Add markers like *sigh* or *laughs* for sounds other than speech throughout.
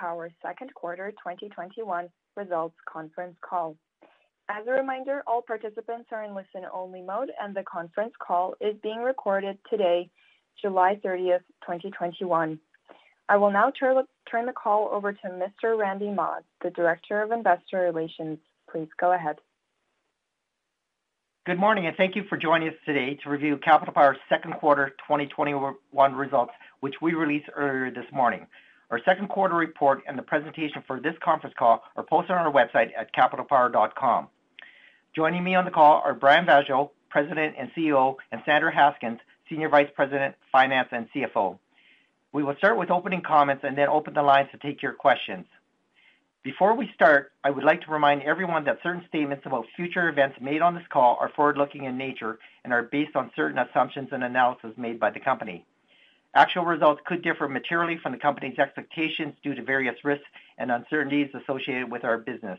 Power's second quarter 2021 results conference call. As a reminder, all participants are in listen-only mode, and the conference call is being recorded today, July 30th, 2021. I will now turn the call over to Mr. Randy Mah, the Director of Investor Relations. Please go ahead. Good morning, and thank you for joining us today to review Capital Power's second quarter 2021 results, which we released earlier this morning. Our second quarter report and the presentation for this conference call are posted on our website at capitalpower.com. Joining me on the call are Brian Vaasjo, President and CEO, and Sandra Haskins, Senior Vice President, Finance and CFO. We will start with opening comments and then open the lines to take your questions. Before we start, I would like to remind everyone that certain statements about future events made on this call are forward-looking in nature and are based on certain assumptions and analysis made by the company. Actual results could differ materially from the company's expectations due to various risks and uncertainties associated with our business.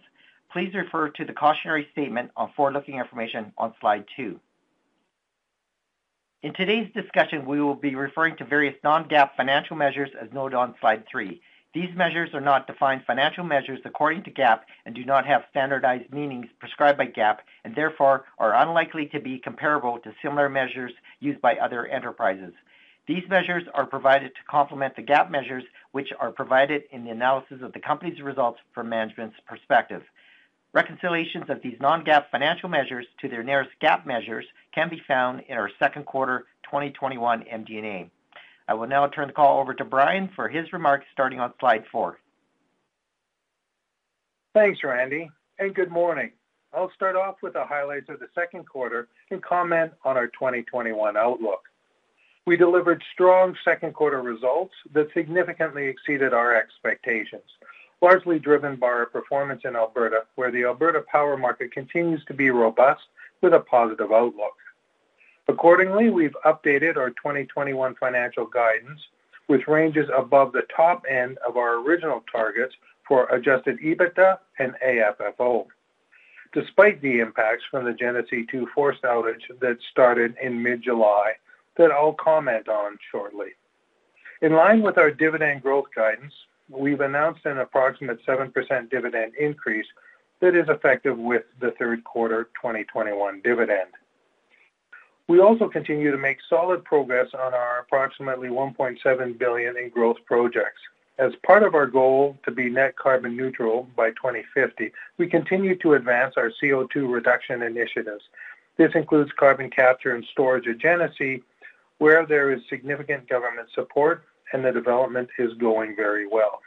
Please refer to the cautionary statement on forward-looking information on slide two. In today's discussion, we will be referring to various non-GAAP financial measures as noted on slide three. These measures are not defined financial measures according to GAAP and do not have standardized meanings prescribed by GAAP, and therefore are unlikely to be comparable to similar measures used by other enterprises. These measures are provided to complement the GAAP measures, which are provided in the analysis of the company's results from management's perspective. Reconciliations of these non-GAAP financial measures to their nearest GAAP measures can be found in our second quarter 2021 MD&A. I will now turn the call over to Brian for his remarks, starting on slide four. Thanks, Randy, and good morning. I'll start off with the highlights of the second quarter and comment on our 2021 outlook. We delivered strong second quarter results that significantly exceeded our expectations, largely driven by our performance in Alberta, where the Alberta power market continues to be robust with a positive outlook. Accordingly, we've updated our 2021 financial guidance with ranges above the top end of our original targets for adjusted EBITDA and AFFO. Despite the impacts from the Genesee 2 forced outage that started in mid-July that I'll comment on shortly. In line with our dividend growth guidance, we've announced an approximate 7% dividend increase that is effective with the third quarter 2021 dividend. We also continue to make solid progress on our approximately 1.7 billion in growth projects. As part of our goal to be net carbon neutral by 2050, we continue to advance our CO2 reduction initiatives. This includes carbon capture and storage at Genesee, where there is significant government support and the development is going very well.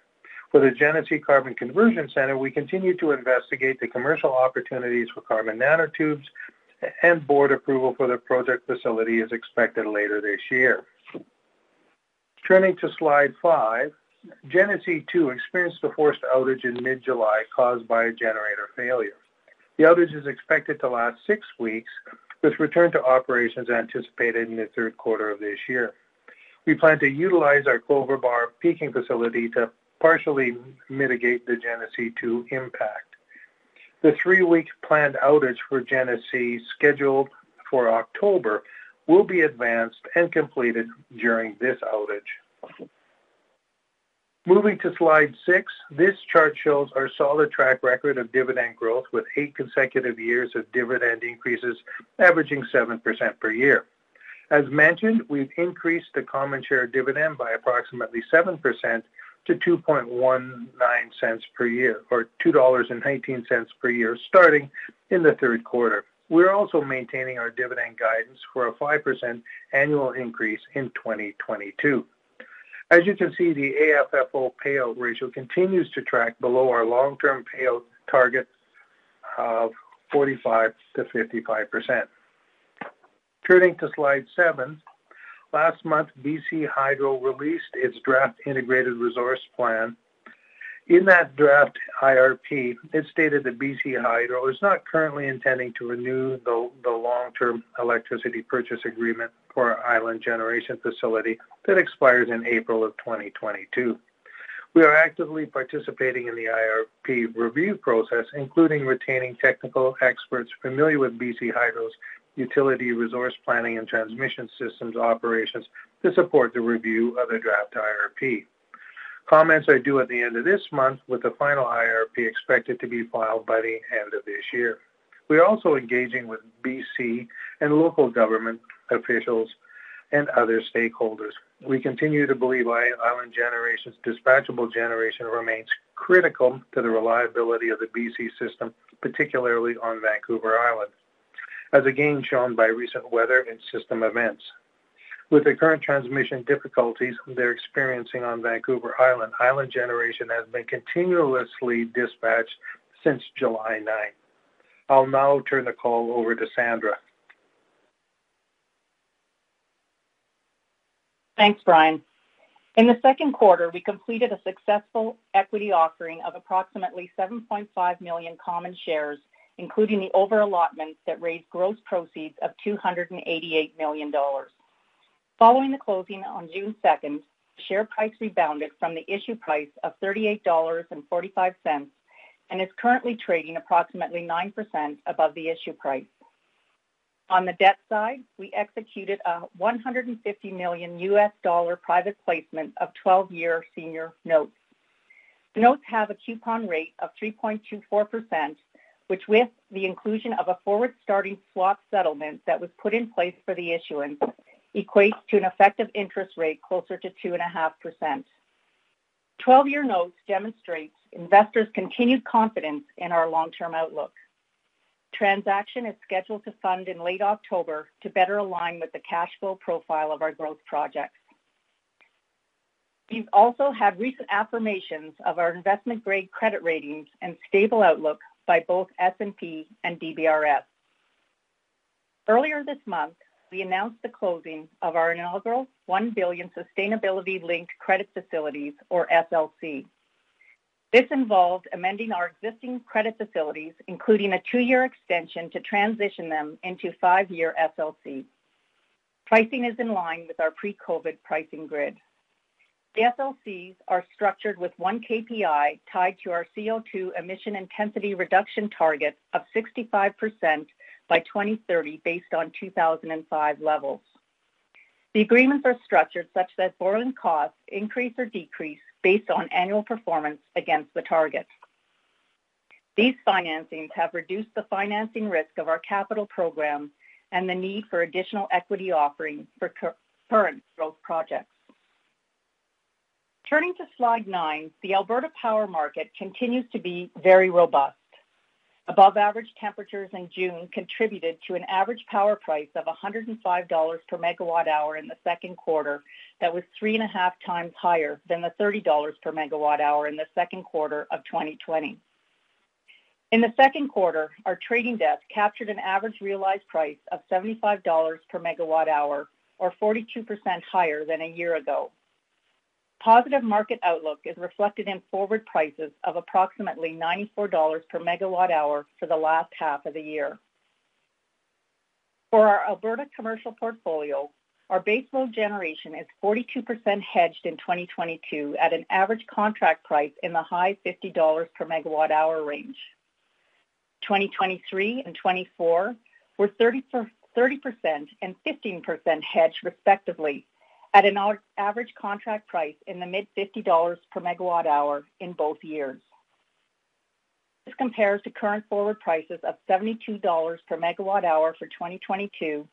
For the Genesee Carbon Conversion Centre, we continue to investigate the commercial opportunities for carbon nanotubes, and board approval for the project facility is expected later this year. Turning to slide five, Genesee 2 experienced a forced outage in mid-July caused by a generator failure. The outage is expected to last six weeks with return to operations anticipated in the third quarter of this year. We plan to utilize our Clover Bar peaking facility to partially mitigate the Genesee 2 impact. The three-week planned outage for Genesee, scheduled for October, will be advanced and completed during this outage. Moving to slide six, this chart shows our solid track record of dividend growth with eight consecutive years of dividend increases averaging 7% per year. As mentioned, we've increased the common share dividend by approximately 7% to 2.19 cents per year, or 2.19 dollars per year, starting in the third quarter. We're also maintaining our dividend guidance for a 5% annual increase in 2022. As you can see, the AFFO payout ratio continues to track below our long-term payout target of 45%-55%. Turning to slide seven, last month, BC Hydro released its draft integrated resource plan. In that draft IRP, it stated that BC Hydro is not currently intending to renew the, the long-term electricity purchase agreement for our Island Generation facility that expires in April of 2022. We are actively participating in the IRP review process, including retaining technical experts familiar with BC Hydro's utility resource planning and transmission systems operations to support the review of the draft IRP. Comments are due at the end of this month, with the final IRP expected to be filed by the end of this year. We are also engaging with BC and local government officials and other stakeholders. We continue to believe Island Generation's dispatchable generation remains critical to the reliability of the BC system, particularly on Vancouver Island, as again shown by recent weather and system events. With the current transmission difficulties they're experiencing on Vancouver Island, Island Generation has been continuously dispatched since July 9. I'll now turn the call over to Sandra. Thanks, Brian. In the second quarter, we completed a successful equity offering of approximately 7.5 million common shares, including the over-allotments that raised gross proceeds of 288 million dollars. Following the closing on June 2nd, share price rebounded from the issue price of 38.45 dollars and is currently trading approximately 9% above the issue price. On the debt side, we executed a $150 million US dollar private placement of 12-year senior notes. The notes have a coupon rate of 3.24%, which with the inclusion of a forward-starting swap settlement that was put in place for the issuance, equates to an effective interest rate closer to 2.5%. 12-year notes demonstrates investors' continued confidence in our long-term outlook. Transaction is scheduled to fund in late October to better align with the cash flow profile of our growth projects. We've also had recent affirmations of our investment-grade credit ratings and stable outlook by both S&P and DBRS. Earlier this month, we announced the closing of our inaugural 1 billion sustainability-linked credit facilities, or SLC. This involved amending our existing credit facilities, including a two-year extension to transition them into five-year SLC. Pricing is in line with our pre-COVID pricing grid. The SLCs are structured with one KPI tied to our CO2 emission intensity reduction target of 65% by 2030 based on 2005 levels. The agreements are structured such that borrowing costs increase or decrease based on annual performance against the target. These financings have reduced the financing risk of our capital program and the need for additional equity offerings for current growth projects. Turning to slide nine, the Alberta power market continues to be very robust. Above average temperatures in June contributed to an average power price of 105 dollars per megawatt hour in the second quarter. That was three and a half times higher than the 30 dollars per megawatt hour in the second quarter of 2020. In the second quarter, our trading desk captured an average realized price of 75 dollars per megawatt hour, or 42% higher than a year ago. Positive market outlook is reflected in forward prices of approximately 94 dollars per megawatt hour for the last half of the year. For our Alberta commercial portfolio, our baseload generation is 42% hedged in 2022 at an average contract price in the high 50 dollars per megawatt hour range. 2023 and 2024 were 30% and 15% hedged respectively at an average contract price in the mid 50 dollars per megawatt hour in both years. This compares to current forward prices of 72 dollars per megawatt hour for 2022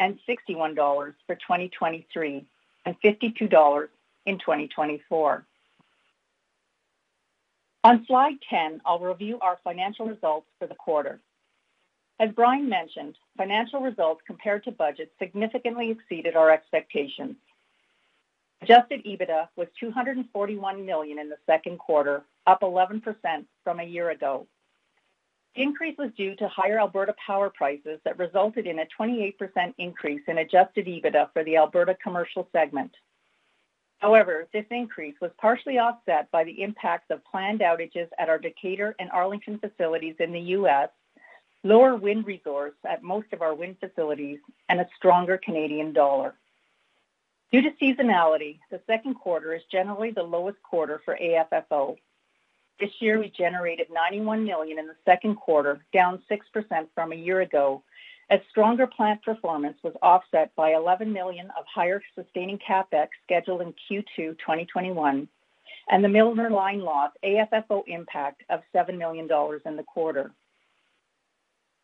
and 61 dollars for 2023 and 52 dollars in 2024. On slide 10, I'll review our financial results for the quarter. As Brian mentioned, financial results compared to budget significantly exceeded our expectations. Adjusted EBITDA was $241 million in the second quarter, up 11% from a year ago. The increase was due to higher Alberta power prices that resulted in a 28% increase in adjusted EBITDA for the Alberta commercial segment. However, this increase was partially offset by the impacts of planned outages at our Decatur and Arlington facilities in the U.S., lower wind resource at most of our wind facilities, and a stronger Canadian dollar. Due to seasonality, the second quarter is generally the lowest quarter for AFFO. This year, we generated 91 million in the second quarter, down 6% from a year ago, as stronger plant performance was offset by 11 million of higher sustaining CapEx scheduled in Q2 2021, and the Milner line loss AFFO impact of 7 million dollars in the quarter.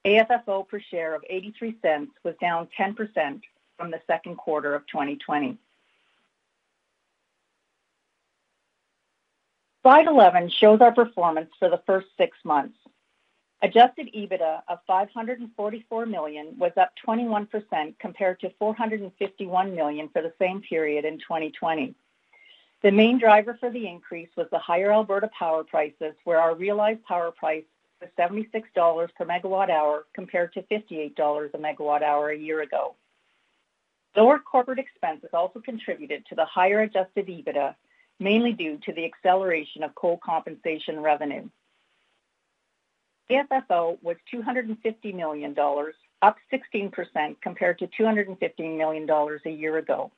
AFFO per share of 0.83 was down 10% from the second quarter of 2020. Slide 11 shows our performance for the first six months. Adjusted EBITDA of 544 million was up 21% compared to 451 million for the same period in 2020. The main driver for the increase was the higher Alberta power prices, where our realized power price was 76 dollars per megawatt hour compared to 58 dollars a megawatt hour a year ago. Lower corporate expenses also contributed to the higher adjusted EBITDA, mainly due to the acceleration of coal compensation revenue. AFFO was 250 million dollars, up 16% compared to 215 million dollars a year ago.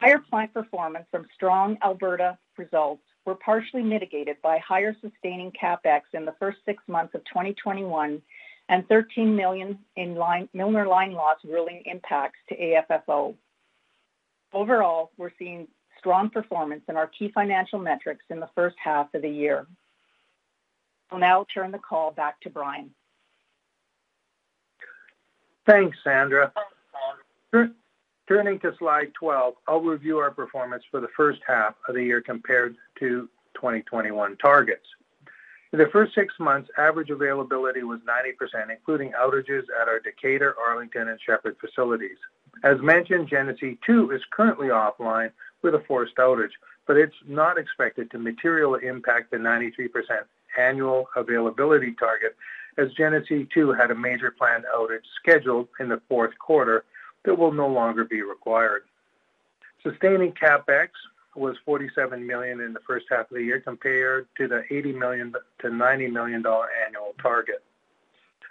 Higher plant performance from strong Alberta results were partially mitigated by higher sustaining CapEx in the first six months of 2021 and 13 million in line, Milner line loss ruling impacts to AFFO. Overall, we're seeing strong performance in our key financial metrics in the first half of the year. I'll now turn the call back to Brian. Thanks, Sandra. Turning to slide 12, I'll review our performance for the first half of the year compared to 2021 targets. For the first six months, average availability was 90%, including outages at our Decatur, Arlington, and Shepard facilities. As mentioned, Genesee 2 is currently offline with a forced outage, but it's not expected to materially impact the 93% annual availability target, as Genesee 2 had a major planned outage scheduled in the fourth quarter that will no longer be required. Sustaining CapEx was 47 million in the first half of the year compared to the 80 million to 90 million dollar annual target.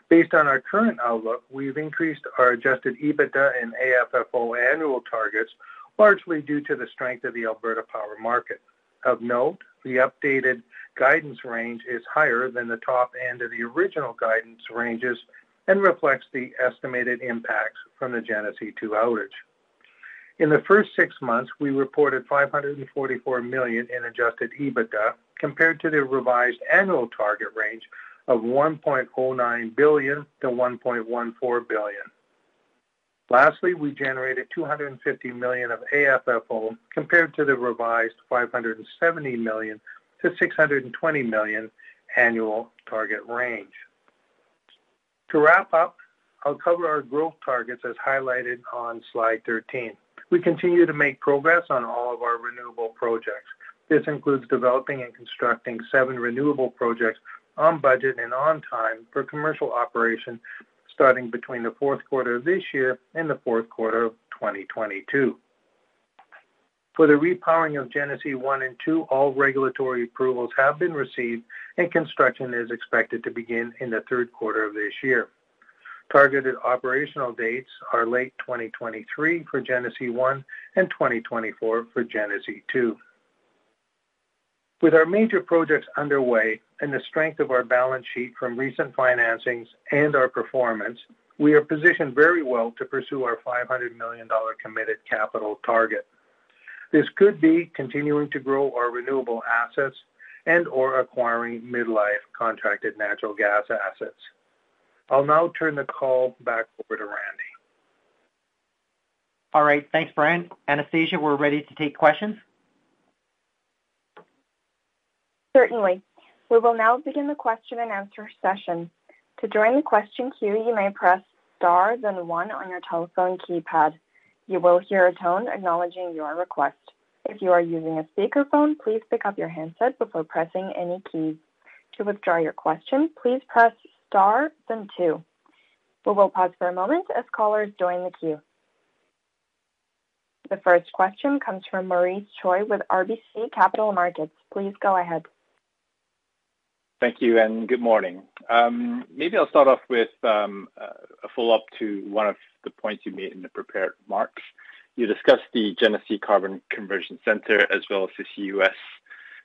Based on our current outlook, we've increased our adjusted EBITDA and AFFO annual targets, largely due to the strength of the Alberta power market. Of note, the updated guidance range is higher than the top end of the original guidance ranges and reflects the estimated impacts from the Genesee 2 outage. In the first six months, we reported 544 million in adjusted EBITDA compared to the revised annual target range of 1.09 billion to 1.14 billion. Lastly, we generated 250 million of AFFO compared to the revised 570 million to 620 million annual target range. To wrap up, I'll cover our growth targets as highlighted on slide 13. We continue to make progress on all of our renewable projects. This includes developing and constructing seven renewable projects on budget and on time for commercial operation starting between the fourth quarter of this year and the fourth quarter of 2022. For the repowering of Genesee 1 and 2, all regulatory approvals have been received, and construction is expected to begin in the third quarter of this year. Targeted operational dates are late 2023 for Genesee 1 and 2024 for Genesee 2. With our major projects underway and the strength of our balance sheet from recent financings and our performance, we are positioned very well to pursue our 500 million dollar committed capital target. This could be continuing to grow our renewable assets and/or acquiring mid-life contracted natural gas assets. I'll now turn the call back over to Randy. All right. Thanks, Brian. Anastasia, we're ready to take questions. Certainly. We will now begin the question and answer session. To join the question queue, you may press star then one on your telephone keypad. You will hear a tone acknowledging your request. If you are using a speakerphone, please pick up your handset before pressing any keys. To withdraw your question, please press star then two. We will pause for a moment as callers join the queue. The first question comes from Maurice Choy with RBC Capital Markets. Please go ahead. Thank you, and good morning. Um, maybe I'll start off with um, a follow-up to one of the points you made in the prepared remarks. You discussed the Genesee Carbon Conversion Center as well as the CCUS.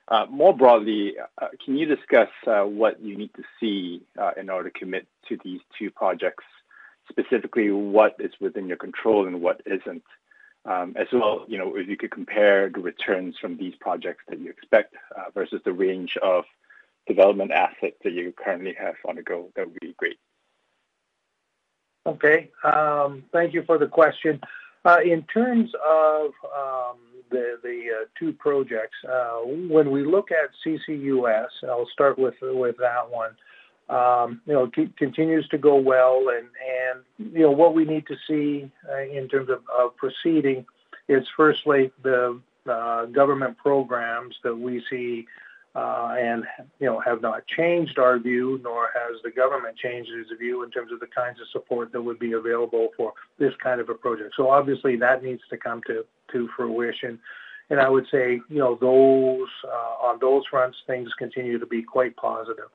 Uh, more broadly, uh, can you discuss uh, what you need to see in order to commit to these two projects? Specifically, what is within your control and what isn't? Um, as well, you know, if you could compare the returns from these projects that you expect versus the range of development assets that you currently have on the go, that would be great. Okay. Um, thank you for the question. Uh, in terms of um, the uh, two projects, uh, when we look at CCUS, I'll start with that one. Um, you know, continues to go well, and you know, what we need to see in terms of proceeding is firstly the government programs that we see, Uh, and you know, have not changed our view, nor has the government changed its view in terms of the kinds of support that would be available for this kind of a project. So obviously, that needs to come to to fruition. And I would say, you know, those uh, on those fronts, things continue to be quite positive.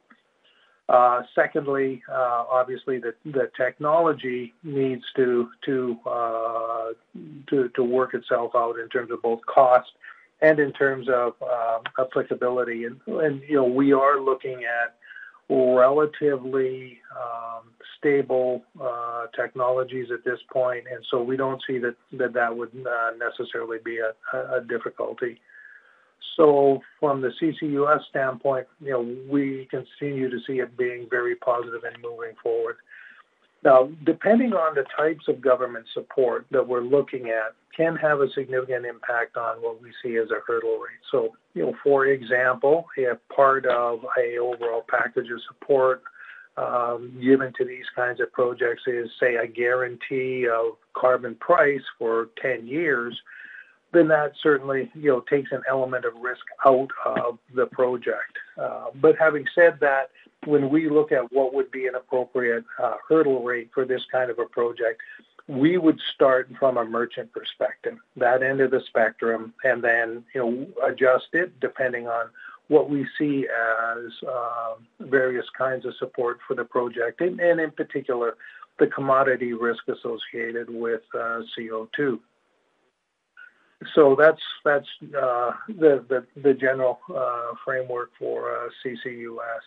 Uh, secondly, obviously, the the technology needs to work itself out in terms of both cost and in terms of applicability. And, and, You know, we are looking at relatively um, stable uh, technologies at this point, and so we don't see that that, that would uh, necessarily be a difficulty. So from the CCUS standpoint, you know, we continue to see it being very positive and moving forward. Now, depending on the types of government support that we're looking at, can have a significant impact on what we see as a hurdle rate. So, you know, for example, if part of a overall package of support um, given to these kinds of projects is, say, a guarantee of carbon price for 10 years, then that certainly, you know, takes an element of risk out of the project. Uh, but having said that, when we look at what would be an appropriate uh, hurdle rate for this kind of a project, we would start from a merchant perspective, that end of the spectrum, and then, you know, adjust it depending on what we see as um, various kinds of support for the project, and in particular, the commodity risk associated with uh, CO2. So that's uh, the general framework for CCUS.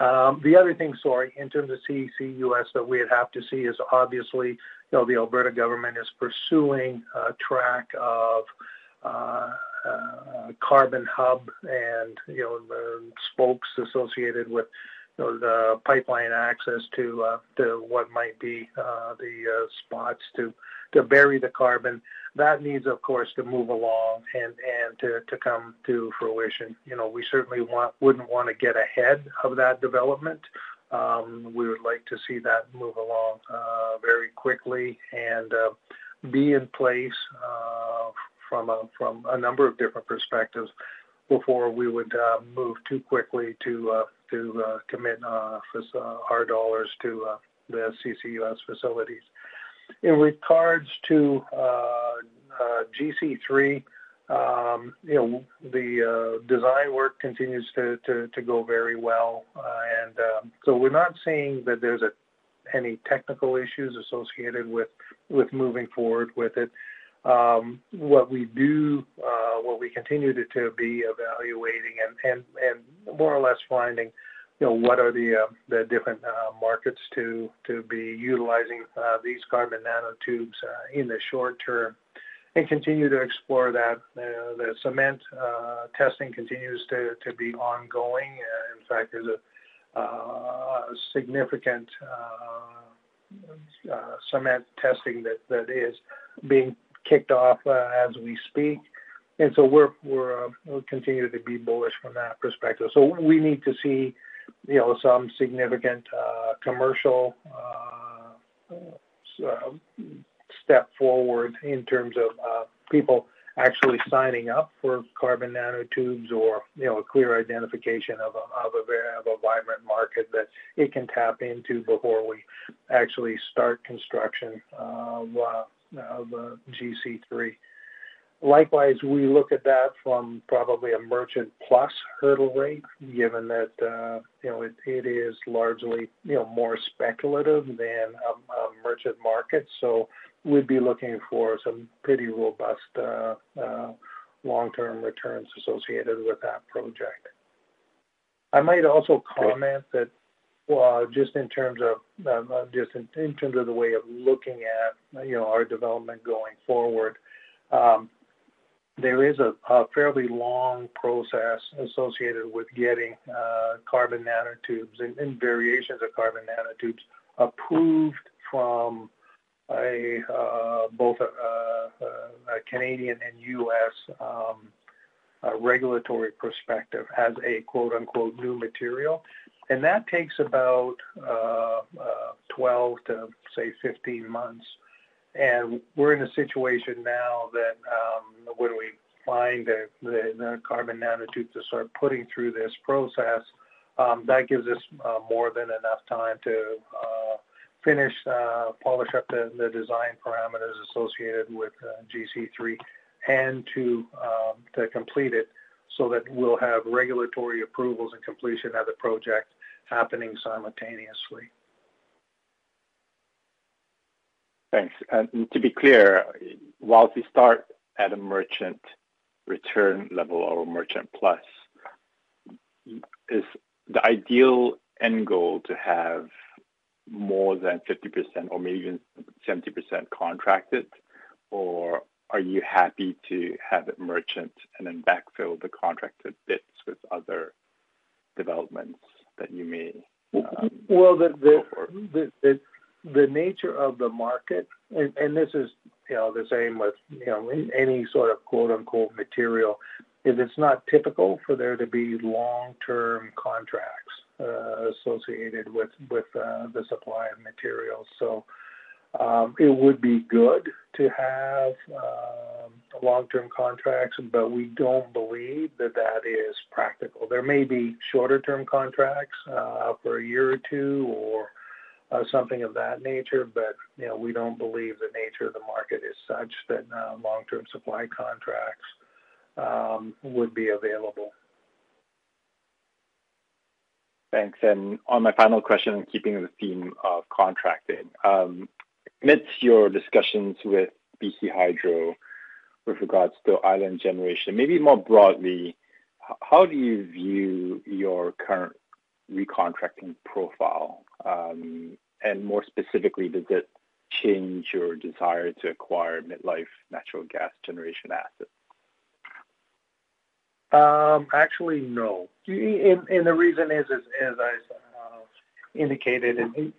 The other thing, sorry, in terms of CCUS that we'd have to see is obviously, you know, the Alberta government is pursuing a track of uh, uh, carbon hub and, you know, the spokes associated with, you know, the pipeline access to uh, to what might be the spots to, to bury the carbon. That needs, of course, to move along and and to to come to fruition. You know, we certainly wouldn't want to get ahead of that development. Um, we would like to see that move along uh, very quickly and uh, be in place uh, from a from a number of different perspectives before we would move too quickly to commit our dollars to the CCUS facilities. In regards to uh, uh, GC3, um, you know, the uh, design work continues to to go very well. And um, so we're not seeing that there's a, any technical issues associated with with moving forward with it. Um, what we do, what we continue to to be evaluating and more or less finding, you know, what are the um, the different uh, markets to to be utilizing uh, these carbon nanotubes uh, in the short term and continue to explore that. The cement testing continues to to be ongoing. In fact, there's a significant cement testing that, that is being kicked off as we speak. And so we'll continue to be bullish from that perspective. So we need to see, you know, some significant uh, commercial uh, uh, step forward in terms of people actually signing up for carbon nanotubes or, you know, a clear identification of a vibrant market that it can tap into before we actually start construction of, of GC3. Likewise, we look at that from probably a merchant plus hurdle rate, given that uh, you know, it is largely you know, more speculative than a merchant market. So we'd be looking for some pretty robust uh, uh, long-term returns associated with that project. I might also comment that just in terms of um, just in terms of the way of looking at you know, our development going forward, um, there is a fairly long process associated with getting uh, carbon nanotubes and variations of carbon nanotubes approved from uh, both a Canadian and U.S. Um, regulatory perspective as a quote unquote "new material." And that takes about uh, 12 to, say, 15 months. And we're in a situation now that um, when we find the carbon nanotubes to start putting through this process, um, that gives us uh, more than enough time to uh, finish, uh, polish up the design parameters associated with GC3 and to um, to complete it so that we'll have regulatory approvals and completion of the project happening simultaneously. Thanks. And to be clear, while we start at a merchant return level or merchant plus, is the ideal end goal to have more than 50% or maybe even 70% contracted, or are you happy to have it merchant and then backfill the contracted bits with other developments that you may? go Well, the nature of the market, and this is you know the same with you know any sort of quote unquote "material," is it's not typical for there to be long-term contracts uh, associated with uh, the supply of materials. So um, it would be good to have um, long-term contracts, but we don't believe that that is practical. There may be shorter-term contracts uh, for a year or two or Uh, something of that nature, but you know, we don't believe the nature of the market is such that uh, long-term supply contracts um, would be available. Thanks. And on my final question, keeping the theme of contracting, um, amidst your discussions with BC Hydro with regards to Island Generation, maybe more broadly, how do you view your current recontracting profile? Um, And more specifically, does it change your desire to acquire mid-life natural gas generation assets? Um, Actually, no. And the reason is, as I uh, indicated in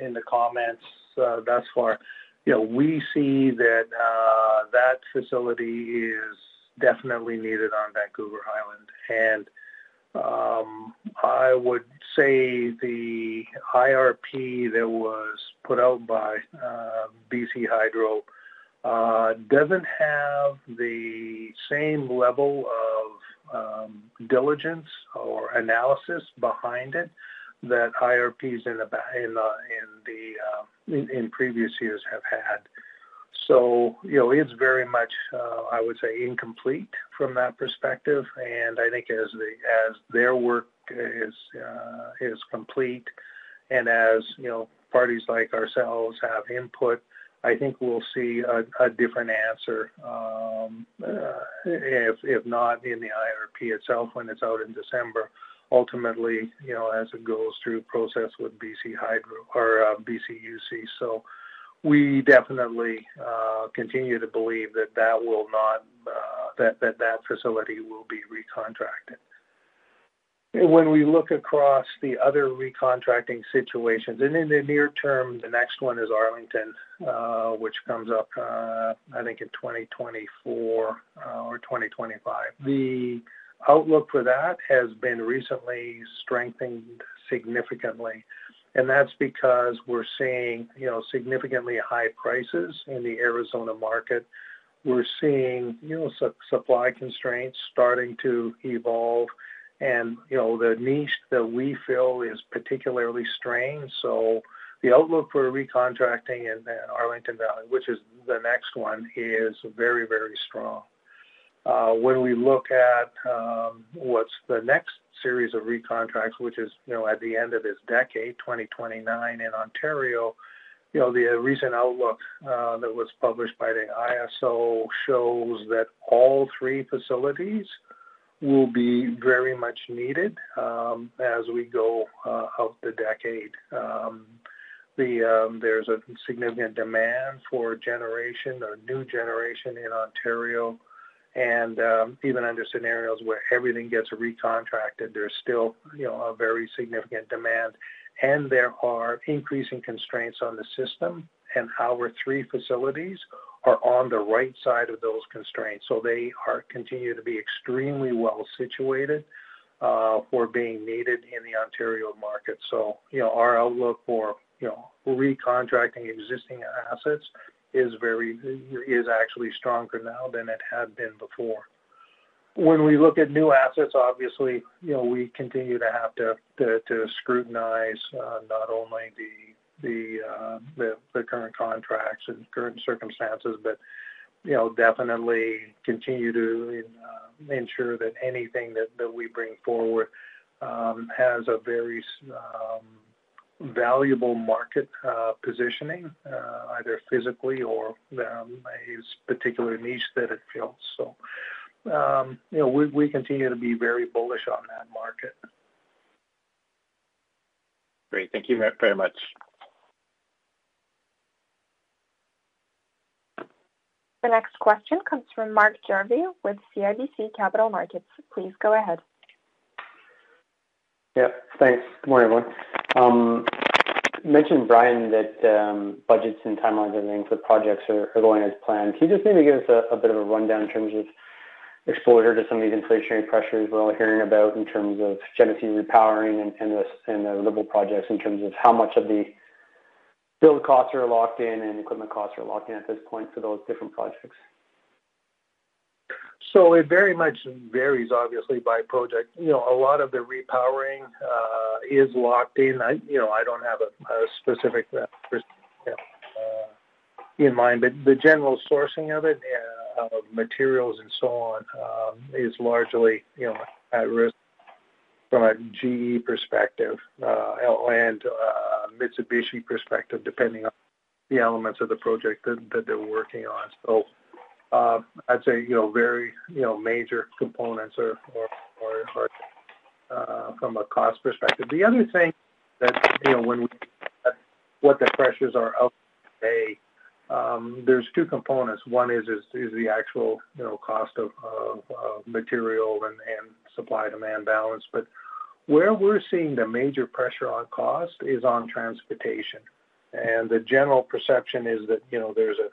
in the comments uh, thus far, you know, we see that uh, that facility is definitely needed on Vancouver Island. And Um, I would say the IRP that was put out by uh, BC Hydro uh, doesn't have the same level of um, diligence or analysis behind it that IRPs uh, in previous years have had. So you know, it's very much, uh, I would say, incomplete from that perspective. And I think as the as their work is uh, is complete and as you know, parties like ourselves have input, I think we'll see a different answer, um, uh, if if not in the IRP itself when it's out in December, ultimately you know, as it goes through process with BC Hydro or BCUC. So we definitely uh, continue to believe uh, that that facility will be recontracted. When we look across the other recontracting situations, and in the near term, the next one is Arlington, uh, which comes up, I think, in 2024 or 2025. The outlook for that has been recently strengthened significantly. And that's because we're seeing you know, significantly high prices in the Arizona market. We're seeing you know, su- supply constraints starting to evolve. And you know, the niche that we feel is particularly strained. So The outlook for recontracting in Arlington Valley, which is the next one, is very, very strong. Uh, when we look at um, what's the next series of recontracts, which is, you know, at the end of this decade, 2029 in Ontario, you know, the uh, recent outlook uh, that was published by the IESO shows that all three facilities will be very much needed um, as we go out the decade. Um, there's a significant demand for generation or new generation in Ontario, and um, even under scenarios where everything gets recontracted, there's still, you know, a very significant demand, and there are increasing constraints on the system, and our three facilities are on the right side of those constraints. So they are continue to be extremely well situated uh, for being needed in the Ontario market. So, you know, our outlook for, you know, recontracting existing assets is very, is actually stronger now than it had been before. When we look at new assets, obviously, you know, we continue to have to to scrutinize uh, not only uh, the current contracts and current circumstances, but, you know, definitely continue to uh, ensure that anything that we bring forward um, has a very um, valuable market uh, positioning, uh, either physically or um, a particular niche that it fills. So, um, you know, we continue to be very bullish on that market. Great. Thank you very much. The next question comes from Mark Jarvi with CIBC Capital Markets. Please go ahead. Yeah, thanks. Good morning, everyone. Um, you mentioned, Brian, that um, budgets and timelines and things for projects are going as planned. Can you just maybe give us a bit of a rundown in terms of exposure to some of these inflationary pressures we're all hearing about in terms of Genesee repowering and the and the Liberal projects, in terms of how much of the build costs are locked in and equipment costs are locked in at this point for those different projects? So it very much varies, obviously, by project. You know, a lot of the repowering is locked in. I, you know, I don't have a specific uh, in mind, but the general sourcing of it, uh, of materials and so on, is largely, you know, at risk from a GE perspective, uh, and Mitsubishi perspective, depending on the elements of the project that they're working on. So, Uh, I'd say, you know, very, you know, major components or uh, from a cost perspective. The other thing that, you know, when we what the pressures are out today, um, there's two components. One is the actual, you know, cost of material and supply-demand balance. But where we're seeing the major pressure on cost is on transportation. And the general perception is that, you know, there's a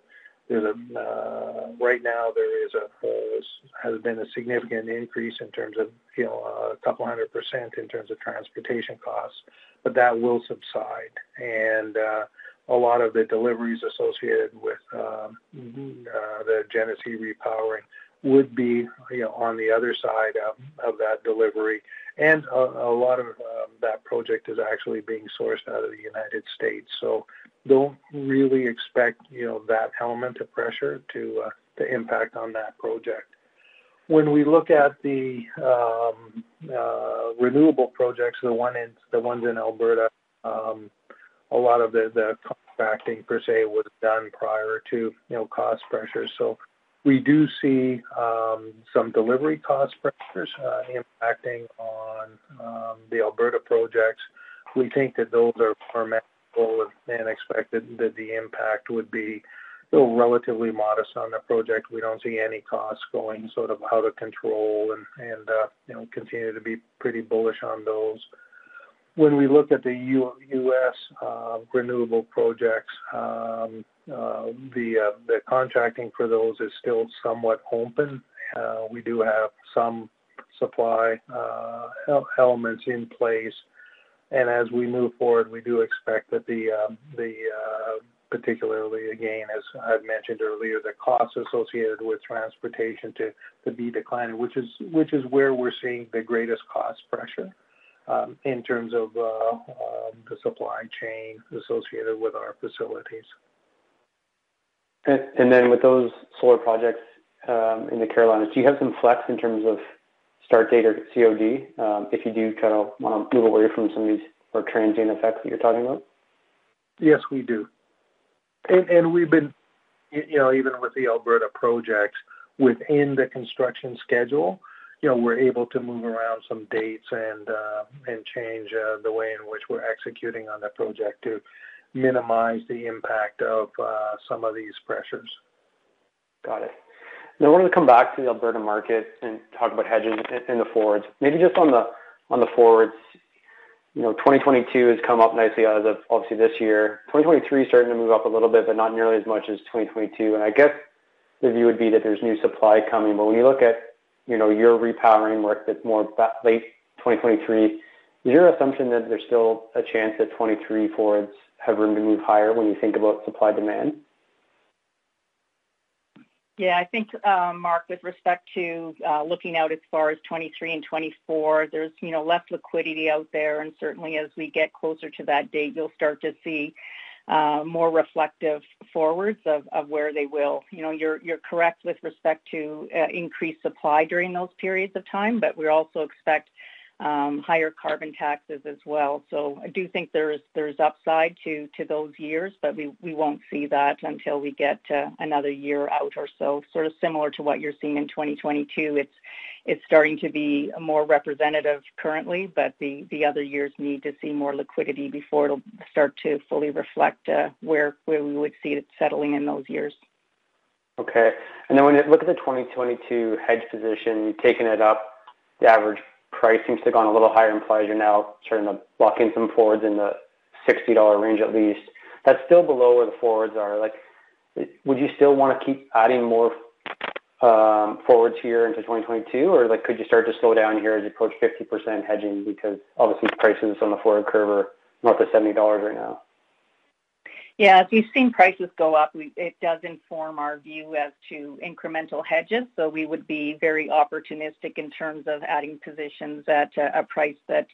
Uh, right now there uh, has been a significant increase in terms of, you know, a couple hundred percent in terms of transportation costs, but that will subside. And Uh, a lot of the deliveries associated with um, uh, the Genesee repowering would be, you know, on the other side of that delivery. And a lot of um, that project is actually being sourced out of the United States. So don't really expect, you know, that element of pressure to uh, impact on that project. When we look at the um, uh, renewable projects, the ones in Alberta, um, a lot of the contracting per se was done prior to, you know, cost pressures. So we do see um, some delivery cost pressures uh, impacting on um, the Alberta projects. We think that those are manageable and expected that the impact would be, relatively modest on the project. We don't see any costs going sort of out of control and, uh, you know, continue to be pretty bullish on those. When we look at the U.S. Uh, renewable projects, um, the contracting for those is still somewhat open. We do have some supply elements in place, and as we move forward, we do expect that the the particularly, again, as I've mentioned earlier, the costs associated with transportation to to be declining, which is which is where we're seeing the greatest cost pressure. um, in terms of uh, um, the supply chain associated with our facilities. And, then with those solar projects um, in the Carolinas, do you have some flex in terms of start date or COD um, if you do kind of want to move away from some of these or transient effects that you're talking about? Yes, we do. And, and we've been, you know, even with the Alberta projects within the construction schedule, you know, we're able to move around some dates and uh, and change uh, the way in which we're executing on the project to minimize the impact of uh, some of these pressures. Got it. Now, I wanted to come back to the Alberta market and talk about hedges in the forwards. Maybe just on the on the forwards, you know, 2022 has come up nicely as of obviously this year. 2023 is starting to move up a little bit, but not nearly as much as 2022. And I guess the view would be that there's new supply coming. But when you look at, you know, your repowering work that's more late 2023, is your assumption that there's still a chance that 23 forwards have room to move higher when you think about supply demand? Yeah, I think, um, Mark, with respect to uh, looking out as far as 23 and 24, there's, you know, less liquidity out there. And certainly as we get closer to that date, you'll start to see uh, more reflective forwards of, of where they will. You know, you're, you're correct with respect to uh, increased supply during those periods of time, but we also expect um, higher carbon taxes as well. So I do think there's there's upside to to those years, but we, we won't see that until we get uh, another year out or so. Sort of similar to what you're seeing in 2022. It's it's starting to be more representative currently, but the the other years need to see more liquidity before it'll start to fully reflect uh, where where we would see it settling in those years. Okay, and then when you look at the 2022 hedge position, you've taken it up. The average price seems to have gone a little higher, implies you're now starting to lock in some forwards in the $60 range at least. That's still below where the forwards are. Like, would you still want to keep adding more um, forwards here into 2022, or like could you start to slow down here as you approach 50% hedging because obviously prices on the forward curve are north of $70 right now? Yeah, as we've seen prices go up, we, it does inform our view as to incremental hedges. So we would be very opportunistic in terms of adding positions at a, a price that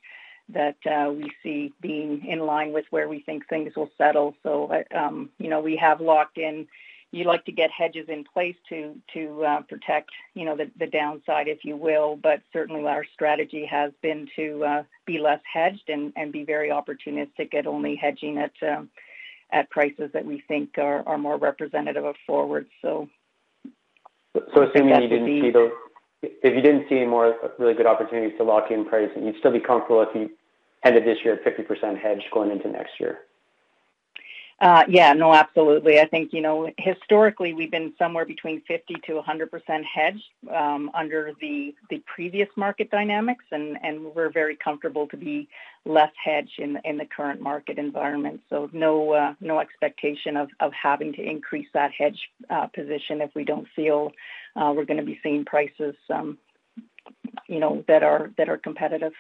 that uh, we see being in line with where we think things will settle. So, uh, um, you know, we have locked in. You like to get hedges in place to to uh, protect, you know, the, the downside, if you will. But certainly, our strategy has been to uh, be less hedged and, and be very opportunistic at only hedging at um, at prices that we think are, are more representative of forwards. So, so assuming you didn't be, see those, if you didn't see any more really good opportunities to lock in price, you'd still be comfortable if you ended this year at 50% hedge going into next year. Uh, yeah, no, absolutely. I think, you know, historically we've been somewhere between 50 to 100% hedged um, under the, the previous market dynamics, and, and we're very comfortable to be less hedged in, in the current market environment. So no, uh, no expectation of, of having to increase that hedge uh, position if we don't feel uh, we're going to be seeing prices, um, you know, that are, that are competitive.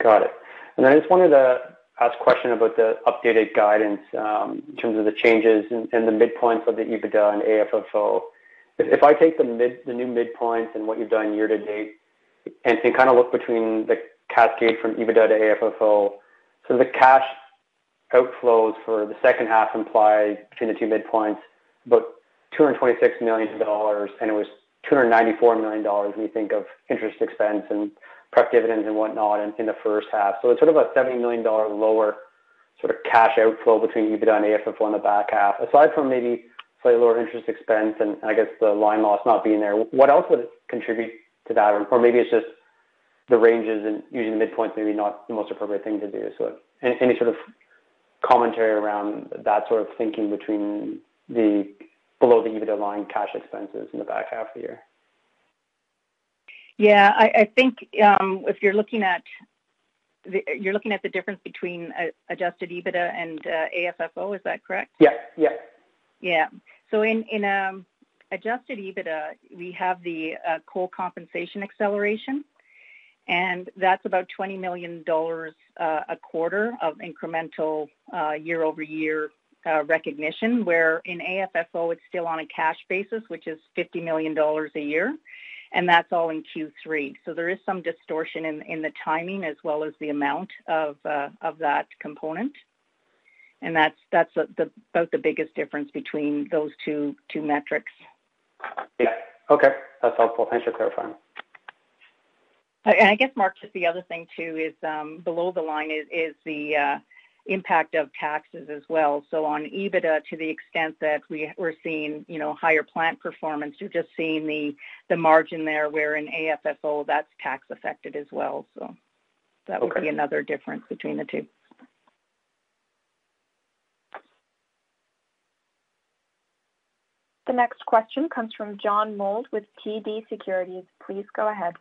Got it. And I just wanted to ask question about the updated guidance um, in terms of the changes and the midpoints of the EBITDA and AFFO. If I take the new midpoints and what you've done year to date and kind of look between the cascade from EBITDA to AFFO, so the cash outflows for the second half imply between the two midpoints about $226 million, and it was $294 million when you think of interest expense and pref dividends and whatnot in, the first half. So it's sort of a $70 million lower sort of cash outflow between EBITDA and AFFO in the back half. Aside from maybe slightly lower interest expense and I guess the line loss not being there, what else would contribute to that? Or, maybe it's just the ranges and using the midpoints maybe not the most appropriate thing to do. So any sort of commentary around that sort of thinking between the below the EBITDA line cash expenses in the back half of the year? Yeah, I, I think um, if you're looking at the, you're looking at the difference between uh, adjusted EBITDA and uh, AFFO. Is that correct? Yeah, yeah, yeah. So in in um, adjusted EBITDA, we have the uh, coal compensation acceleration, and that's about twenty million dollars uh, a quarter of incremental uh, year-over-year uh, recognition. Where in AFFO, it's still on a cash basis, which is fifty million dollars a year. And that's all in Q3. So there is some distortion in, in the timing as well as the amount of uh, of that component, and that's that's a, the, about the biggest difference between those two two metrics. Yeah. Okay, that's helpful. Thanks for clarifying. And I guess, Mark, just the other thing too is um, below the line is, is the uh, impact of taxes as well. So on EBITDA, to the extent that we, we're seeing, you know, higher plant performance, you're just seeing the, the margin there, where in AFFO, that's tax affected as well. So that would Okay. be another difference between the two. The next question comes from John Mould with TD Securities. Please go ahead.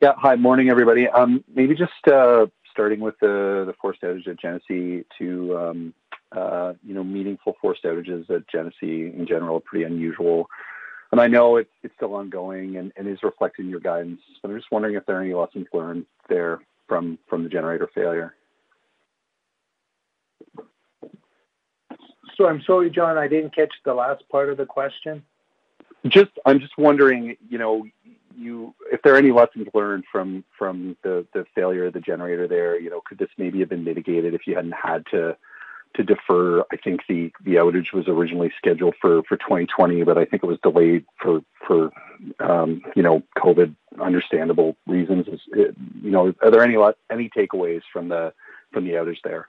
Yeah. Hi. Morning, everybody. Um, Maybe just uh, starting with the the forced outage at Genesee to, um, uh, you know, meaningful forced outages at Genesee in general are pretty unusual. And I know it's it's still ongoing and and is reflected in your guidance, but I'm just wondering if there are any lessons learned there from from the generator failure. So I'm sorry, John, I didn't catch the last part of the question. Just, I'm just wondering, you know, you there any lessons learned from from the the failure of the generator there. You know, could this maybe have been mitigated if you hadn't had to to defer? I think the the outage was originally scheduled for for 2020, but I think it was delayed for for um, you know COVID understandable reasons. Is it, you know, are there any any takeaways from the from the outage there?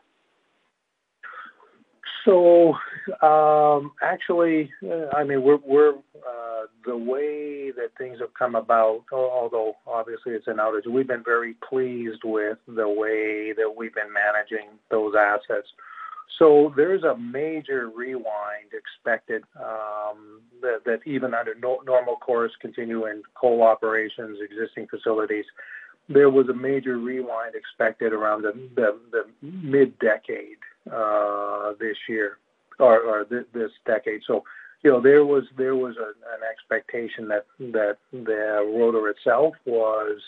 So, um, actually, uh, I mean, we're, we're uh, the way that things have come about, although obviously it's an outage, we've been very pleased with the way that we've been managing those assets. So there's a major rewind expected um, that, that even under no, normal course continuing coal operations, existing facilities, there was a major rewind expected around the, the, the mid-decade this year or, or th- this decade. So, you know, there was there was a, an expectation that that the rotor itself was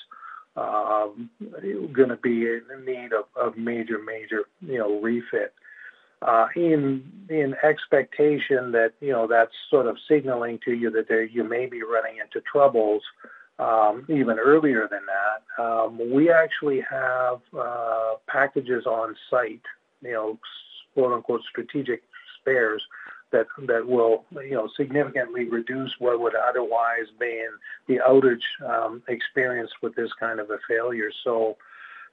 um, going to be in need of, of major major you know refit. Uh, in in expectation that you know that's sort of signaling to you that there, you may be running into troubles um, even earlier than that. Um, we actually have uh, packages on site you know, quote unquote strategic spares that that will you know significantly reduce what would otherwise be the outage um, experience with this kind of a failure. So,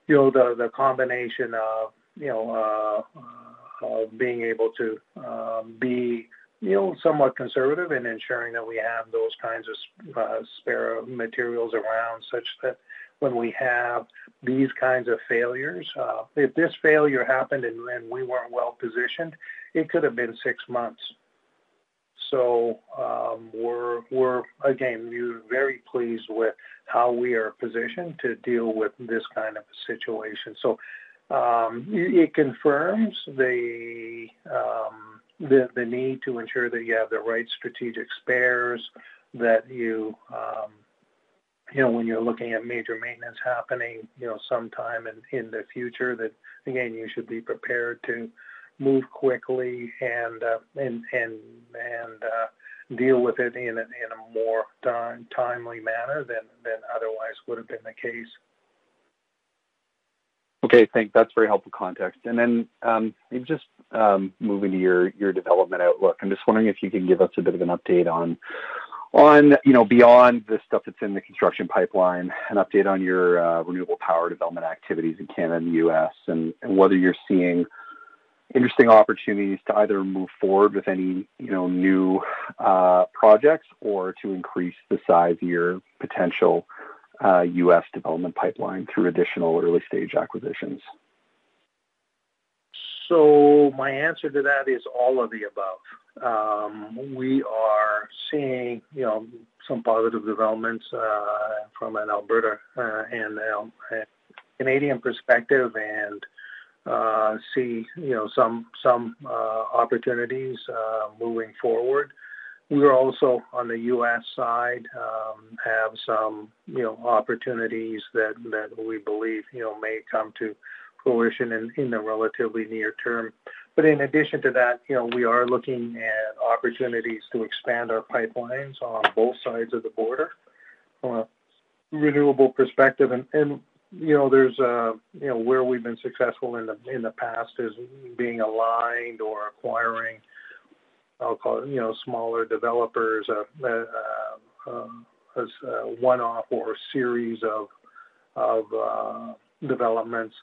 you know, the the combination of you know uh, uh, being able to um, be you know somewhat conservative in ensuring that we have those kinds of uh, spare materials around, such that when we have these kinds of failures. Uh, if this failure happened and, and, we weren't well positioned, it could have been six months. So um, we're we're again we're very pleased with how we are positioned to deal with this kind of a situation. So um, it confirms the, um, the the need to ensure that you have the right strategic spares, that you um, you know, when you're looking at major maintenance happening, you know, sometime in, in the future, that again, you should be prepared to move quickly and uh, and and and uh, deal with it in a, in a more time, timely manner than than otherwise would have been the case. Okay, thank that's very helpful context. And then um, just um, moving to your your development outlook. I'm just wondering if you can give us a bit of an update on on, you know, beyond the stuff that's in the construction pipeline, an update on your uh, renewable power development activities in Canada and the U.S., and, whether you're seeing interesting opportunities to either move forward with any, you know, new uh, projects or to increase the size of your potential uh, U.S. development pipeline through additional early stage acquisitions. So my answer to that is all of the above. Um, we are seeing, you know, some positive developments uh, from an Alberta uh, and um, Canadian perspective, and uh, see, you know, some some uh, opportunities uh, moving forward. We are also on the U.S. side um, have some, you know, opportunities that that we believe, you know, may come to fruition in the relatively near term. But in addition to that, you know, we are looking at opportunities to expand our pipelines on both sides of the border from a renewable perspective. And, and you know, there's a, you know, where we've been successful in the, in the past is being aligned or acquiring, I'll call it, you know, smaller developers, uh, uh, um, as a one-off or a series of, of uh, developments.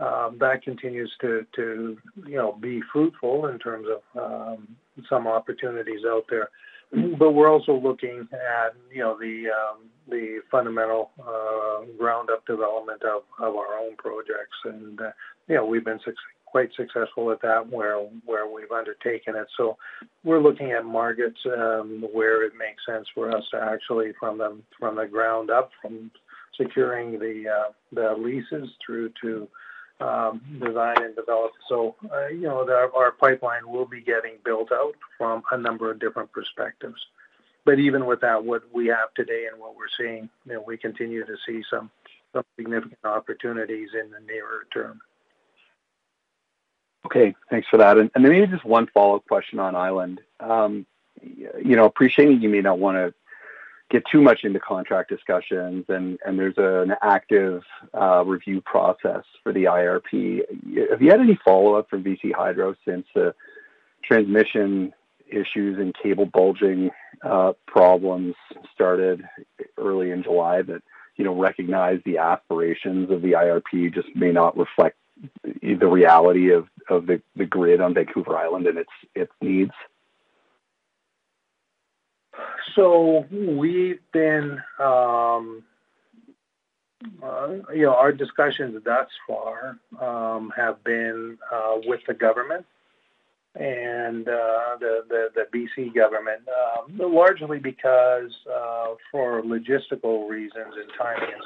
Um, that continues to, to, you know, be fruitful in terms of um, some opportunities out there. *clears throat* But we're also looking at, you know, the um, the fundamental uh, ground up development of, of our own projects. And, uh, you know, we've been quite successful at that where, where we've undertaken it. So we're looking at markets um, where it makes sense for us to actually from the, from the ground up, from securing the, uh, the leases through to um, design and develop. So, uh, you know, our pipeline will be getting built out from a number of different perspectives but even with that, what we have today and what we're seeing, you know, we continue to see some significant opportunities in the nearer term. Okay, thanks for that. And, maybe just one follow-up question on Island. Um, you know, appreciating you may not want to get too much into contract discussions, and, and there's an active uh, review process for the IRP. Have you had any follow-up from BC Hydro since the transmission issues and cable bulging uh, problems started early in July that you know recognize the aspirations of the IRP just may not reflect the reality of, of the, the grid on Vancouver Island and its its needs? So we've been, um, uh, you know, our discussions thus far um, have been uh, with the government and uh, the, the, the BC government, um, largely because uh, for logistical reasons and timing,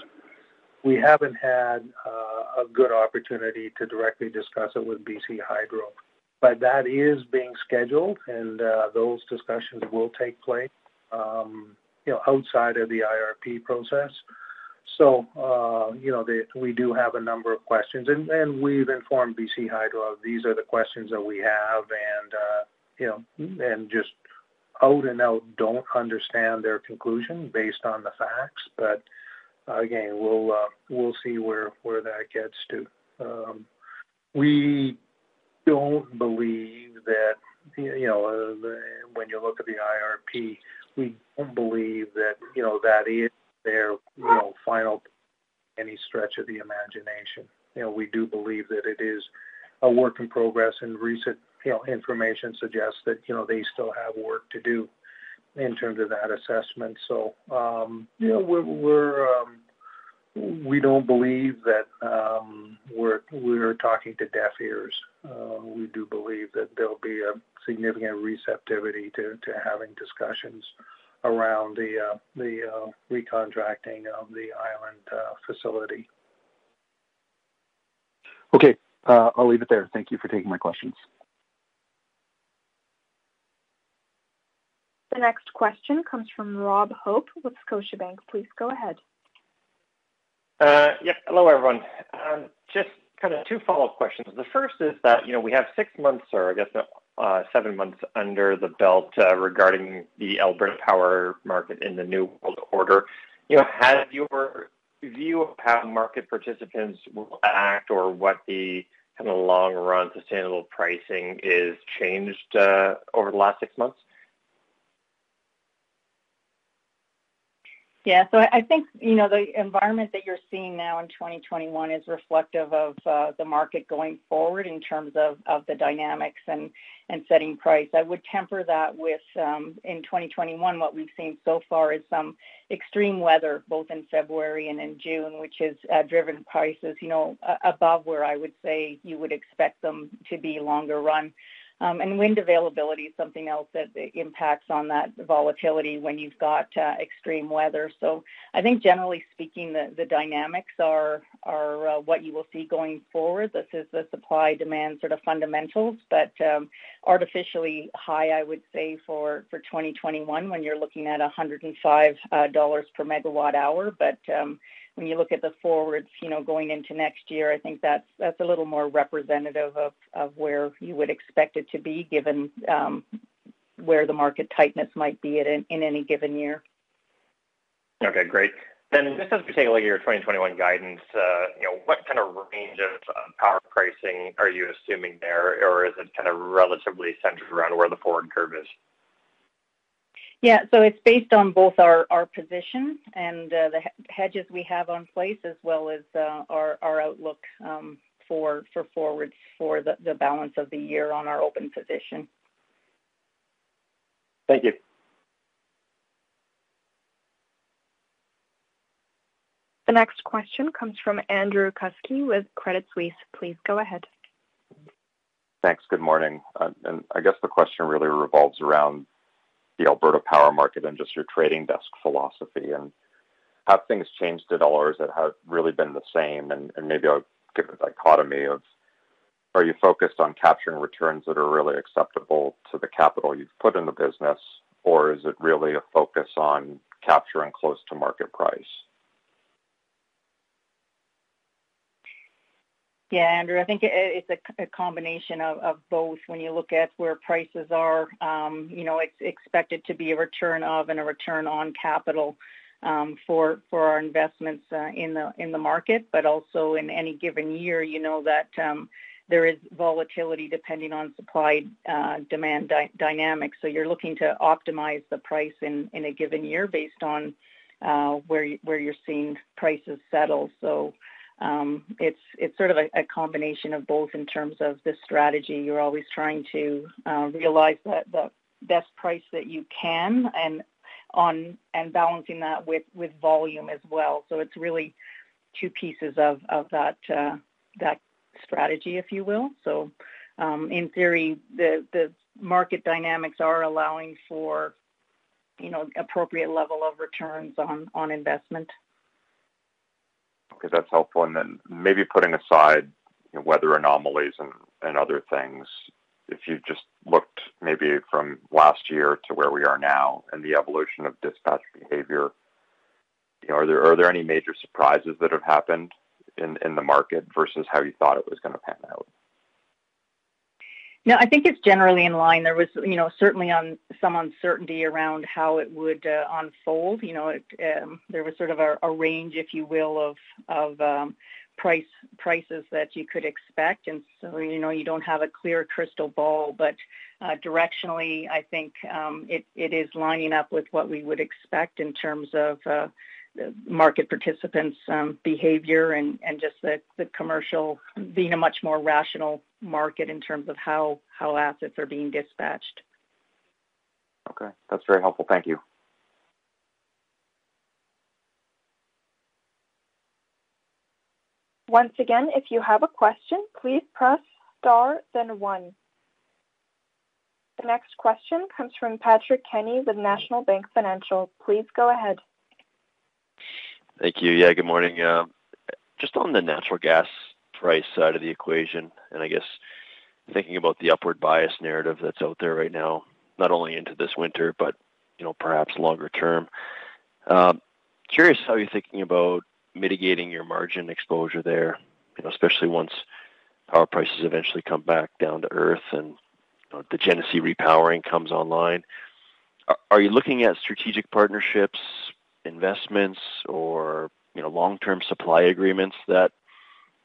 we haven't had uh, a good opportunity to directly discuss it with BC Hydro. But that is being scheduled, and uh, those discussions will take place, um, you know, outside of the IRP process. So, uh, you know, they, we do have a number of questions, and, and we've informed BC Hydro of these are the questions that we have, and uh, you know, and just out and out don't understand their conclusion based on the facts. But again, we'll uh, we'll see where where that gets to. Um, we don't believe that you know uh, when you look at the IRP, we don't believe that you know that is their you know final any stretch of the imagination. You know, we do believe that it is a work in progress, and recent you know information suggests that you know they still have work to do in terms of that assessment. So um, you know we're, we're um, we don't believe that um, we're we're talking to deaf ears. Uh, we do believe that there'll be a significant receptivity to, to having discussions around the uh, the uh, recontracting of the island uh, facility. Okay, uh, I'll leave it there. Thank you for taking my questions. The next question comes from Rob Hope with Scotiabank. Please go ahead. Uh, yeah, hello everyone. Um, just kind of two follow-up questions. The first is that you know we have six months, or I guess uh, seven months under the belt uh, regarding the Alberta power market in the New World Order. You know, has your view of how market participants will act or what the kind of long-run sustainable pricing is changed uh, over the last six months? Yeah, so I think you know the environment that you're seeing now in 2021 is reflective of uh, the market going forward in terms of, of the dynamics and and setting price. I would temper that with um, in 2021 what we've seen so far is some extreme weather both in February and in June, which has uh, driven prices you know above where I would say you would expect them to be longer run. Um, and wind availability is something else that impacts on that volatility when you've got uh, extreme weather. So I think generally speaking, the, the dynamics are are uh, what you will see going forward. This is the supply demand sort of fundamentals, but um, artificially high, I would say for for 2021 when you're looking at 105 uh, dollars per megawatt hour. But um, when you look at the forwards, you know, going into next year, I think that's that's a little more representative of of where you would expect it to be, given um, where the market tightness might be at in, in any given year. Okay, great. Then just as we take a look at your 2021 guidance, uh, you know, what kind of range of uh, power pricing are you assuming there, or is it kind of relatively centered around where the forward curve is? Yeah, so it's based on both our, our position and uh, the hedges we have on place, as well as uh, our, our outlook um, for for forwards for the, the balance of the year on our open position. Thank you. The next question comes from Andrew Kuske with Credit Suisse. Please go ahead. Thanks. Good morning. Uh, and I guess the question really revolves around the Alberta power market and just your trading desk philosophy and have things changed at all or has it have really been the same? And, and maybe I'll give a dichotomy of are you focused on capturing returns that are really acceptable to the capital you've put in the business, or is it really a focus on capturing close to market price? Yeah, Andrew, I think it's a, combination of, both. When you look at where prices are, um, you know, it's expected to be a return of and a return on capital um, for for our investments uh, in the in the market, but also in any given year, you know that um, there is volatility depending on supply uh, demand dy- dynamics. So you're looking to optimize the price in in a given year based on uh, where you're seeing prices settle. So um, it's it's sort of a, a, combination of both in terms of the strategy. You're always trying to uh, realize that the best price that you can, and on and balancing that with with volume as well. So it's really two pieces of of that uh, that strategy, if you will. So um, in theory, the the market dynamics are allowing for you know appropriate level of returns on on investment. Okay, that's helpful. And then maybe putting aside you know, weather anomalies and, and other things, if you just looked maybe from last year to where we are now and the evolution of dispatch behavior, you know, are there are there any major surprises that have happened in, in the market versus how you thought it was going to pan out? No, I think it's generally in line. There was, you know, certainly on some uncertainty around how it would uh, unfold. You know, it, um, there was sort of a, a, range, if you will, of of um, price prices that you could expect, and so you know you don't have a clear crystal ball, but uh, directionally, I think um, it it is lining up with what we would expect in terms of. Uh, market participants' um, behavior and, and just the, the commercial being a much more rational market in terms of how, how assets are being dispatched. Okay, that's very helpful. Thank you. Once again, if you have a question, please press star, then one. The next question comes from Patrick Kenny with National Bank Financial. Please go ahead. Thank you. Yeah, good morning. Uh, just on the natural gas price side of the equation, and I guess thinking about the upward bias narrative that's out there right now, not only into this winter, but you know perhaps longer term. Um, curious how you're thinking about mitigating your margin exposure there, you know, especially once power prices eventually come back down to earth and you know, the Genesee repowering comes online. Are you looking at strategic partnerships, investments or you know long-term supply agreements that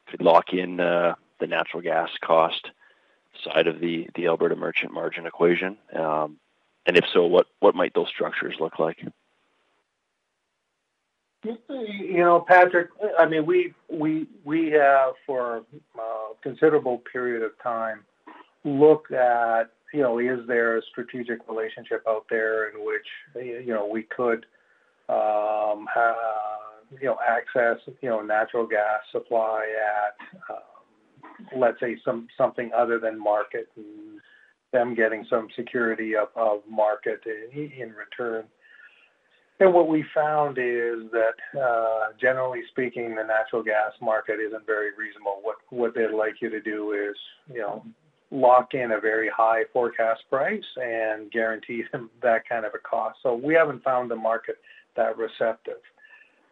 could lock in uh, the natural gas cost side of the the Alberta merchant margin equation? Um, and if so, what what might those structures look like? You know, Patrick. I mean, we we we have for a considerable period of time looked at you know is there a strategic relationship out there in which you know we could um, you know, access, you know, natural gas supply at, um, let's say, some something other than market, and them getting some security of, of market in, in return. And what we found is that, uh, generally speaking, the natural gas market isn't very reasonable. What what they'd like you to do is, you know, lock in a very high forecast price and guarantee *laughs* them that kind of a cost. So we haven't found the market that receptive.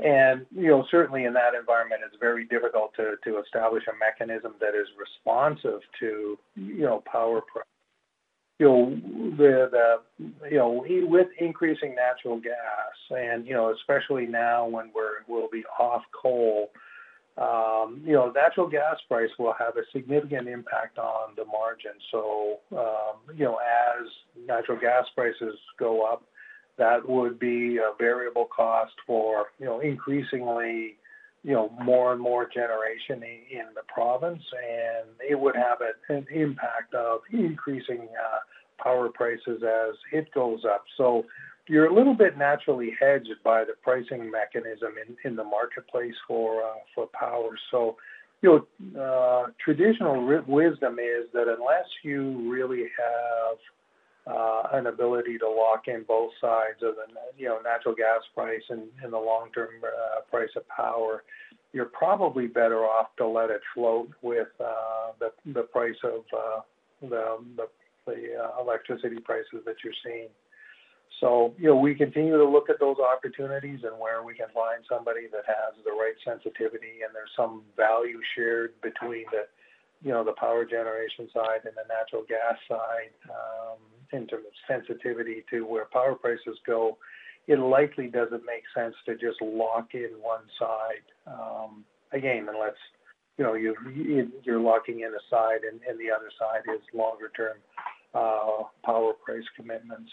And you know, certainly in that environment, it's very difficult to, to establish a mechanism that is responsive to you know power price. You know, the, the you know with increasing natural gas, and you know especially now when we're we'll be off coal, um, you know natural gas price will have a significant impact on the margin. So um, you know as natural gas prices go up, that would be a variable cost for, you know, increasingly, you know, more and more generation in the province, and it would have an impact of increasing uh, power prices as it goes up. So you're a little bit naturally hedged by the pricing mechanism in in the marketplace for uh, power. So, you know, uh, traditional wisdom is that unless you really have an ability to lock in both sides of the you know natural gas price and, the long-term uh, price of power, you're probably better off to let it float with uh, the the price of uh, the uh, electricity prices that you're seeing. So you know we continue to look at those opportunities and where we can find somebody that has the right sensitivity and there's some value shared between the you know the power generation side and the natural gas side. Um, in terms of sensitivity to where power prices go, it likely doesn't make sense to just lock in one side. Um, again, unless you know you you're locking in a side and, and the other side is longer term uh, power price commitments.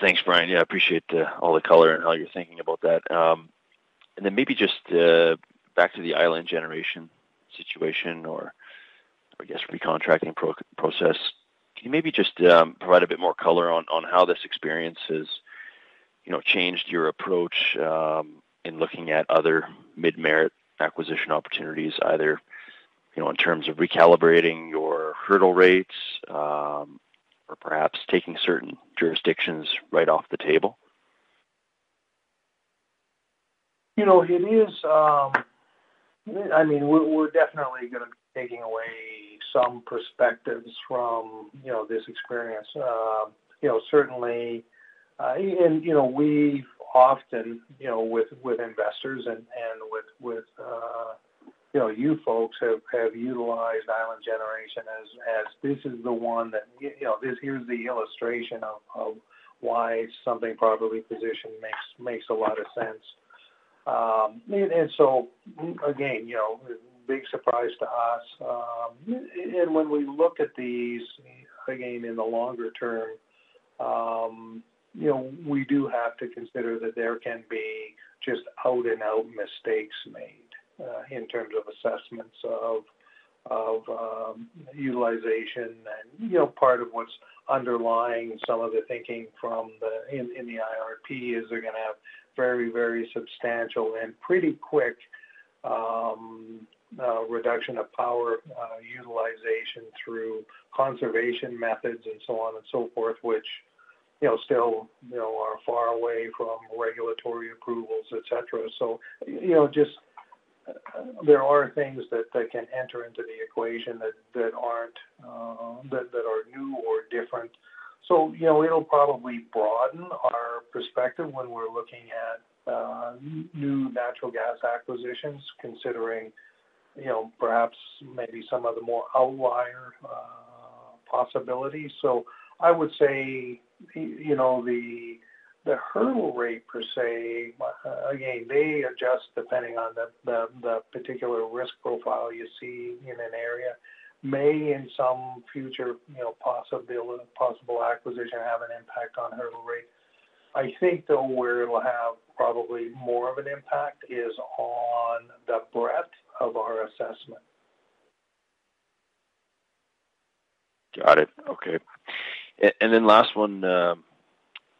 Thanks, Brian. Yeah, I appreciate uh, all the color and how you're thinking about that. Um, and then maybe just uh, back to the island generation situation, or I guess, recontracting pro- process. Can you maybe just um, provide a bit more color on, on how this experience has, you know, changed your approach um, in looking at other mid-merit acquisition opportunities, either, you know, in terms of recalibrating your hurdle rates, um, or perhaps taking certain jurisdictions right off the table? You know, it is. I mean, we're, we're definitely going to be taking away some perspectives from you know this experience. Uh, you know, certainly, uh, and you know, we often you know with with investors and and with with uh, you know you folks have have utilized island generation as as this is the one that you know this here's the illustration of, of why something properly positioned makes makes a lot of sense. Um, and, and so again, you know, big surprise to us. Um, and when we look at these, again, in the longer term, um, you know, we do have to consider that there can be just out and out mistakes made uh, in terms of assessments of of um, utilization and you know part of what's underlying some of the thinking from the in, in the IRP is they're going to have very very substantial and pretty quick um, uh, reduction of power uh, utilization through conservation methods and so on and so forth, which you know still you know are far away from regulatory approvals, et cetera. So you know just uh, there are things that, that can enter into the equation that that aren't uh, that that are new or different. So you know it'll probably broaden our perspective when we're looking at uh, new natural gas acquisitions, considering you know, perhaps maybe some of the more outlier uh, possibilities. So I would say, you know, the the hurdle rate per se, uh, again, they adjust depending on the, the, the particular risk profile you see in an area. May in some future, you know, possible possible acquisition have an impact on hurdle rate. I think though where it'll have probably more of an impact is on the breadth of our assessment. Got it. Okay. And then last one um,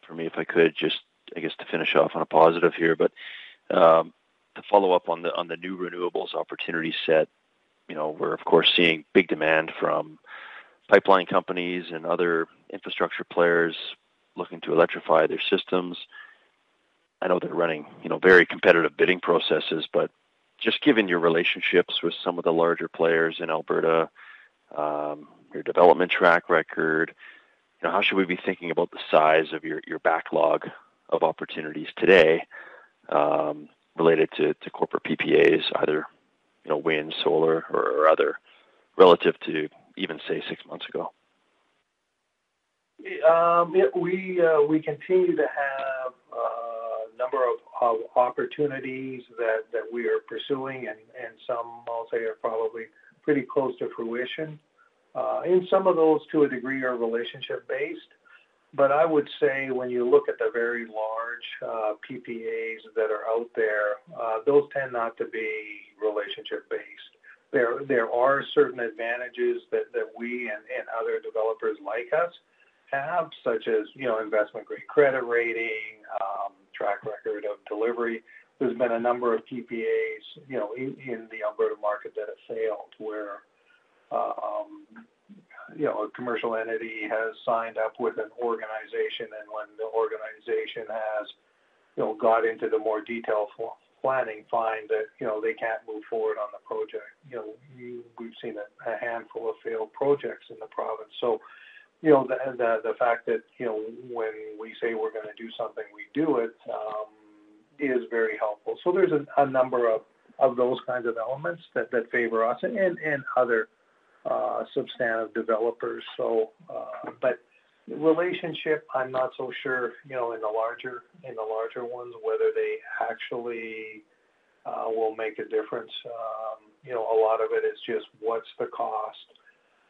for me, if I could, just I guess to finish off on a positive here, but um, to follow up on the on the new renewables opportunity set, you know, we're of course seeing big demand from pipeline companies and other infrastructure players looking to electrify their systems. I know they're running, you know, very competitive bidding processes, but just given your relationships with some of the larger players in Alberta, um, your development track record, you know, how should we be thinking about the size of your, your backlog of opportunities today um, related to, to corporate PPAs, either you know wind, solar, or, or other, relative to even say six months ago? Um, yeah, we uh, we continue to have uh, a number of, of opportunities that, that we are pursuing, and, and some I'll say are probably pretty close to fruition. Uh, and some of those, to a degree, are relationship based. But I would say when you look at the very large uh, PPAs that are out there, uh, those tend not to be relationship based. There, there are certain advantages that, we and, other developers like us have, such as you know investment grade credit rating, um, track record of delivery. There's been a number of PPAs, you know, in, the Alberta market that have failed, where um, you know a commercial entity has signed up with an organization, and when the organization has you know got into the more detailed planning, find that you know they can't move forward on the project. You know, we've seen a, a handful of failed projects in the province, so you know, the, the, the fact that, you know, when we say we're going to do something, we do it, um, is very helpful. So there's a, a number of, of those kinds of elements that, that favor us and, and other substantive developers. So, uh, but relationship, I'm not so sure, you know, in the larger, in the larger ones, whether they actually uh, will make a difference. Um, you know, a lot of it is just what's the cost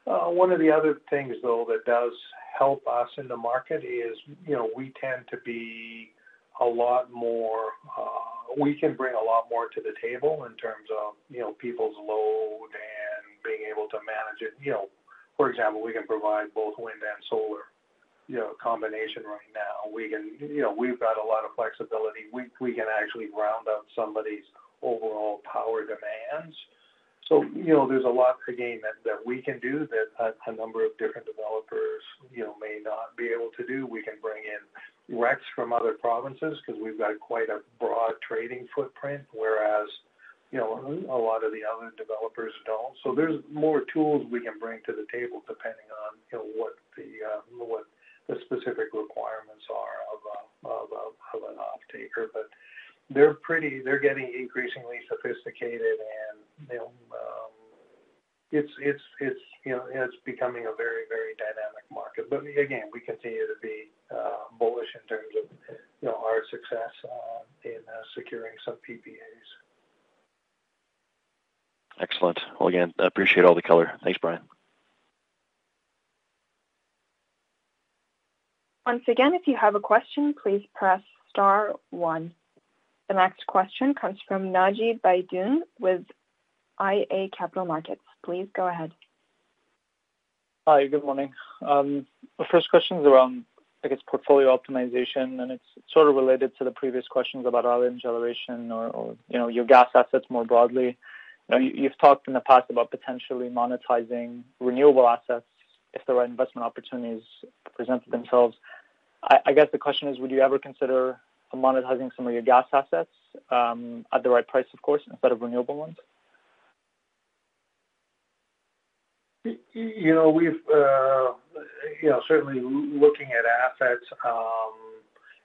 uh, one of the other things, though, that does help us in the market is, you know, we tend to be a lot more, uh, we can bring a lot more to the table in terms of, you know, people's load and being able to manage it. You know, for example, we can provide both wind and solar, you know, combination right now. We can, you know, we've got a lot of flexibility. We, we can actually round out somebody's overall power demands so, you know, there's a lot, again, that, that we can do that a, a number of different developers, you know, may not be able to do. We can bring in RECs from other provinces because we've got quite a broad trading footprint, whereas, you know, a lot of the other developers don't. So there's more tools we can bring to the table depending on, you know, what the, uh, what the specific requirements are of, a, of, a, of an off-taker. But, they're pretty they're getting increasingly sophisticated and you know um, it's it's it's you know it's becoming a very very dynamic market but again we continue to be uh, bullish in terms of you know our success uh, in uh, securing some PPAs excellent well again I appreciate all the color thanks Brian once again if you have a question please press star one the next question comes from Naji Baydoun with iA Capital Markets. Please go ahead. Hi, good morning. Um, the first question is around, I guess, portfolio optimization, and it's sort of related to the previous questions about island generation or, or you know, your gas assets more broadly. Know, you, have talked in the past about potentially monetizing renewable assets if the right investment opportunities presented themselves. I, I guess the question is, would you ever consider monetizing some of your gas assets um, at the right price, of course, instead of renewable ones? You know, we've, uh, you know, certainly looking at assets, um,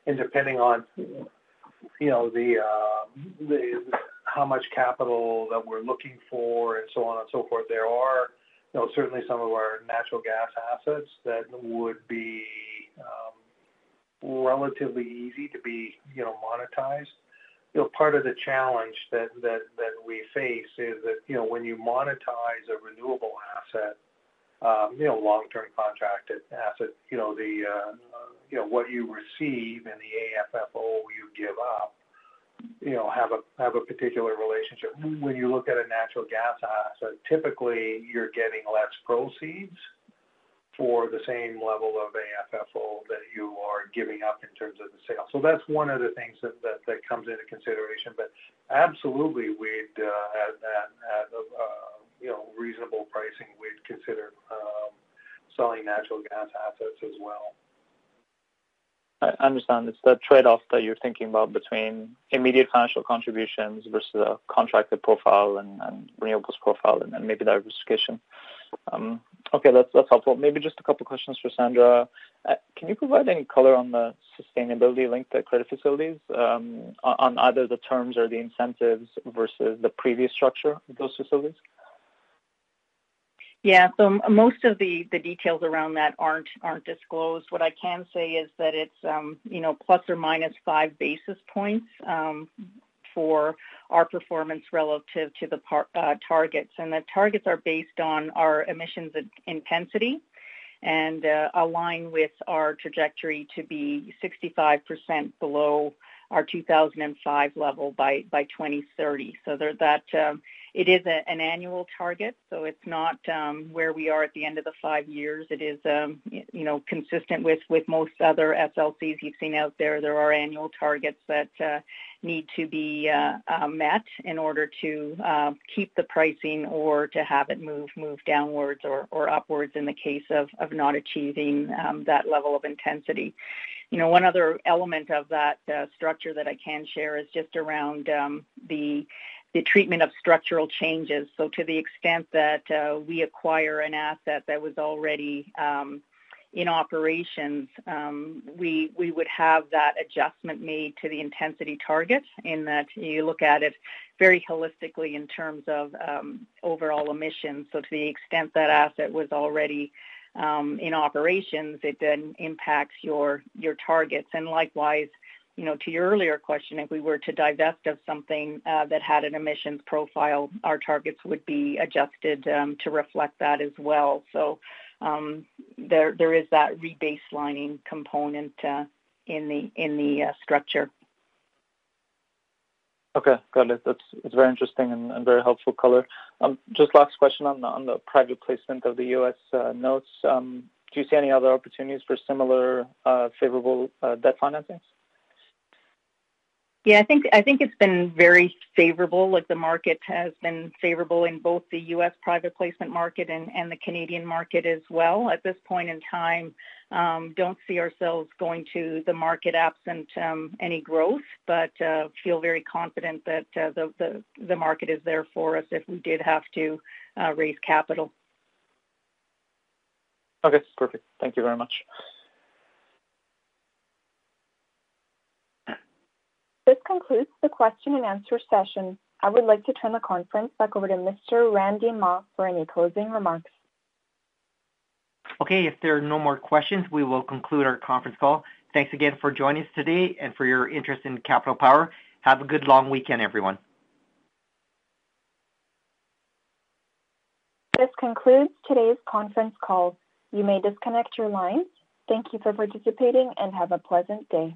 and depending on, you know, the, uh, the how much capital that we're looking for and so on and so forth, there are, you know, certainly some of our natural gas assets that would be um, relatively easy to be, you know, monetized. You know, part of the challenge that, that, that we face is that, you know, when you monetize a renewable asset, um, you know, long-term contracted asset, you know, the, uh, you know, what you receive in the AFFO you give up, you know, have a have a particular relationship. When you look at a natural gas asset, typically you're getting less proceeds for the same level of AFFO that you are giving up in terms of the sale. So that's one of the things that, that, that comes into consideration. But absolutely, we'd uh, at, at, at uh, you know reasonable pricing, we'd consider um, selling natural gas assets as well. I understand it's the trade-off that you're thinking about between immediate financial contributions versus a contracted profile and, and renewables profile, and, and maybe diversification. Um, Okay, that's that's helpful. Maybe just a couple questions for Sandra. Uh, can you provide any color on the sustainability linked to credit facilities um, on either the terms or the incentives versus the previous structure of those facilities? Yeah, so most of the, the details around that aren't aren't disclosed. What I can say is that it's um, you know plus or minus five basis points um, for our performance relative to the par- uh, targets, and the targets are based on our emissions intensity and uh, align with our trajectory to be 65% below our 2005 level by by 2030. So there, that um, it is a, an annual target, so it's not um, where we are at the end of the five years. It is, um, you know, consistent with with most other SLCs you've seen out there. There are annual targets that uh, need to be uh, uh, met in order to uh, keep the pricing or to have it move move downwards or, or upwards in the case of of not achieving um, that level of intensity. You know, one other element of that uh, structure that I can share is just around um, the the treatment of structural changes. So to the extent that uh, we acquire an asset that was already um, in operations, um, we we would have that adjustment made to the intensity target in that you look at it very holistically in terms of um, overall emissions. So to the extent that asset was already um, in operations, it then impacts your your targets. And likewise, you know, to your earlier question, if we were to divest of something uh, that had an emissions profile, our targets would be adjusted um, to reflect that as well. So um, there there is that rebaselining component uh, in the in the uh, structure. Okay, got it. That's it's very interesting and, very helpful color. Um, just last question on the on the private placement of the U.S. Uh, notes. Um, do you see any other opportunities for similar uh, favorable uh, debt financings? Yeah, I think I think it's been very favorable. Like the market has been favorable in both the U.S. private placement market and, and the Canadian market as well. At this point in time, um, don't see ourselves going to the market absent um, any growth, but uh, feel very confident that uh, the, the the market is there for us if we did have to uh, raise capital. Okay, perfect. Thank you very much. This concludes the question and answer session. I would like to turn the conference back over to Mr. Randy Mah for any closing remarks. Okay, if there are no more questions, we will conclude our conference call. Thanks again for joining us today and for your interest in Capital Power. Have a good long weekend, everyone. This concludes today's conference call. You may disconnect your lines. Thank you for participating and have a pleasant day.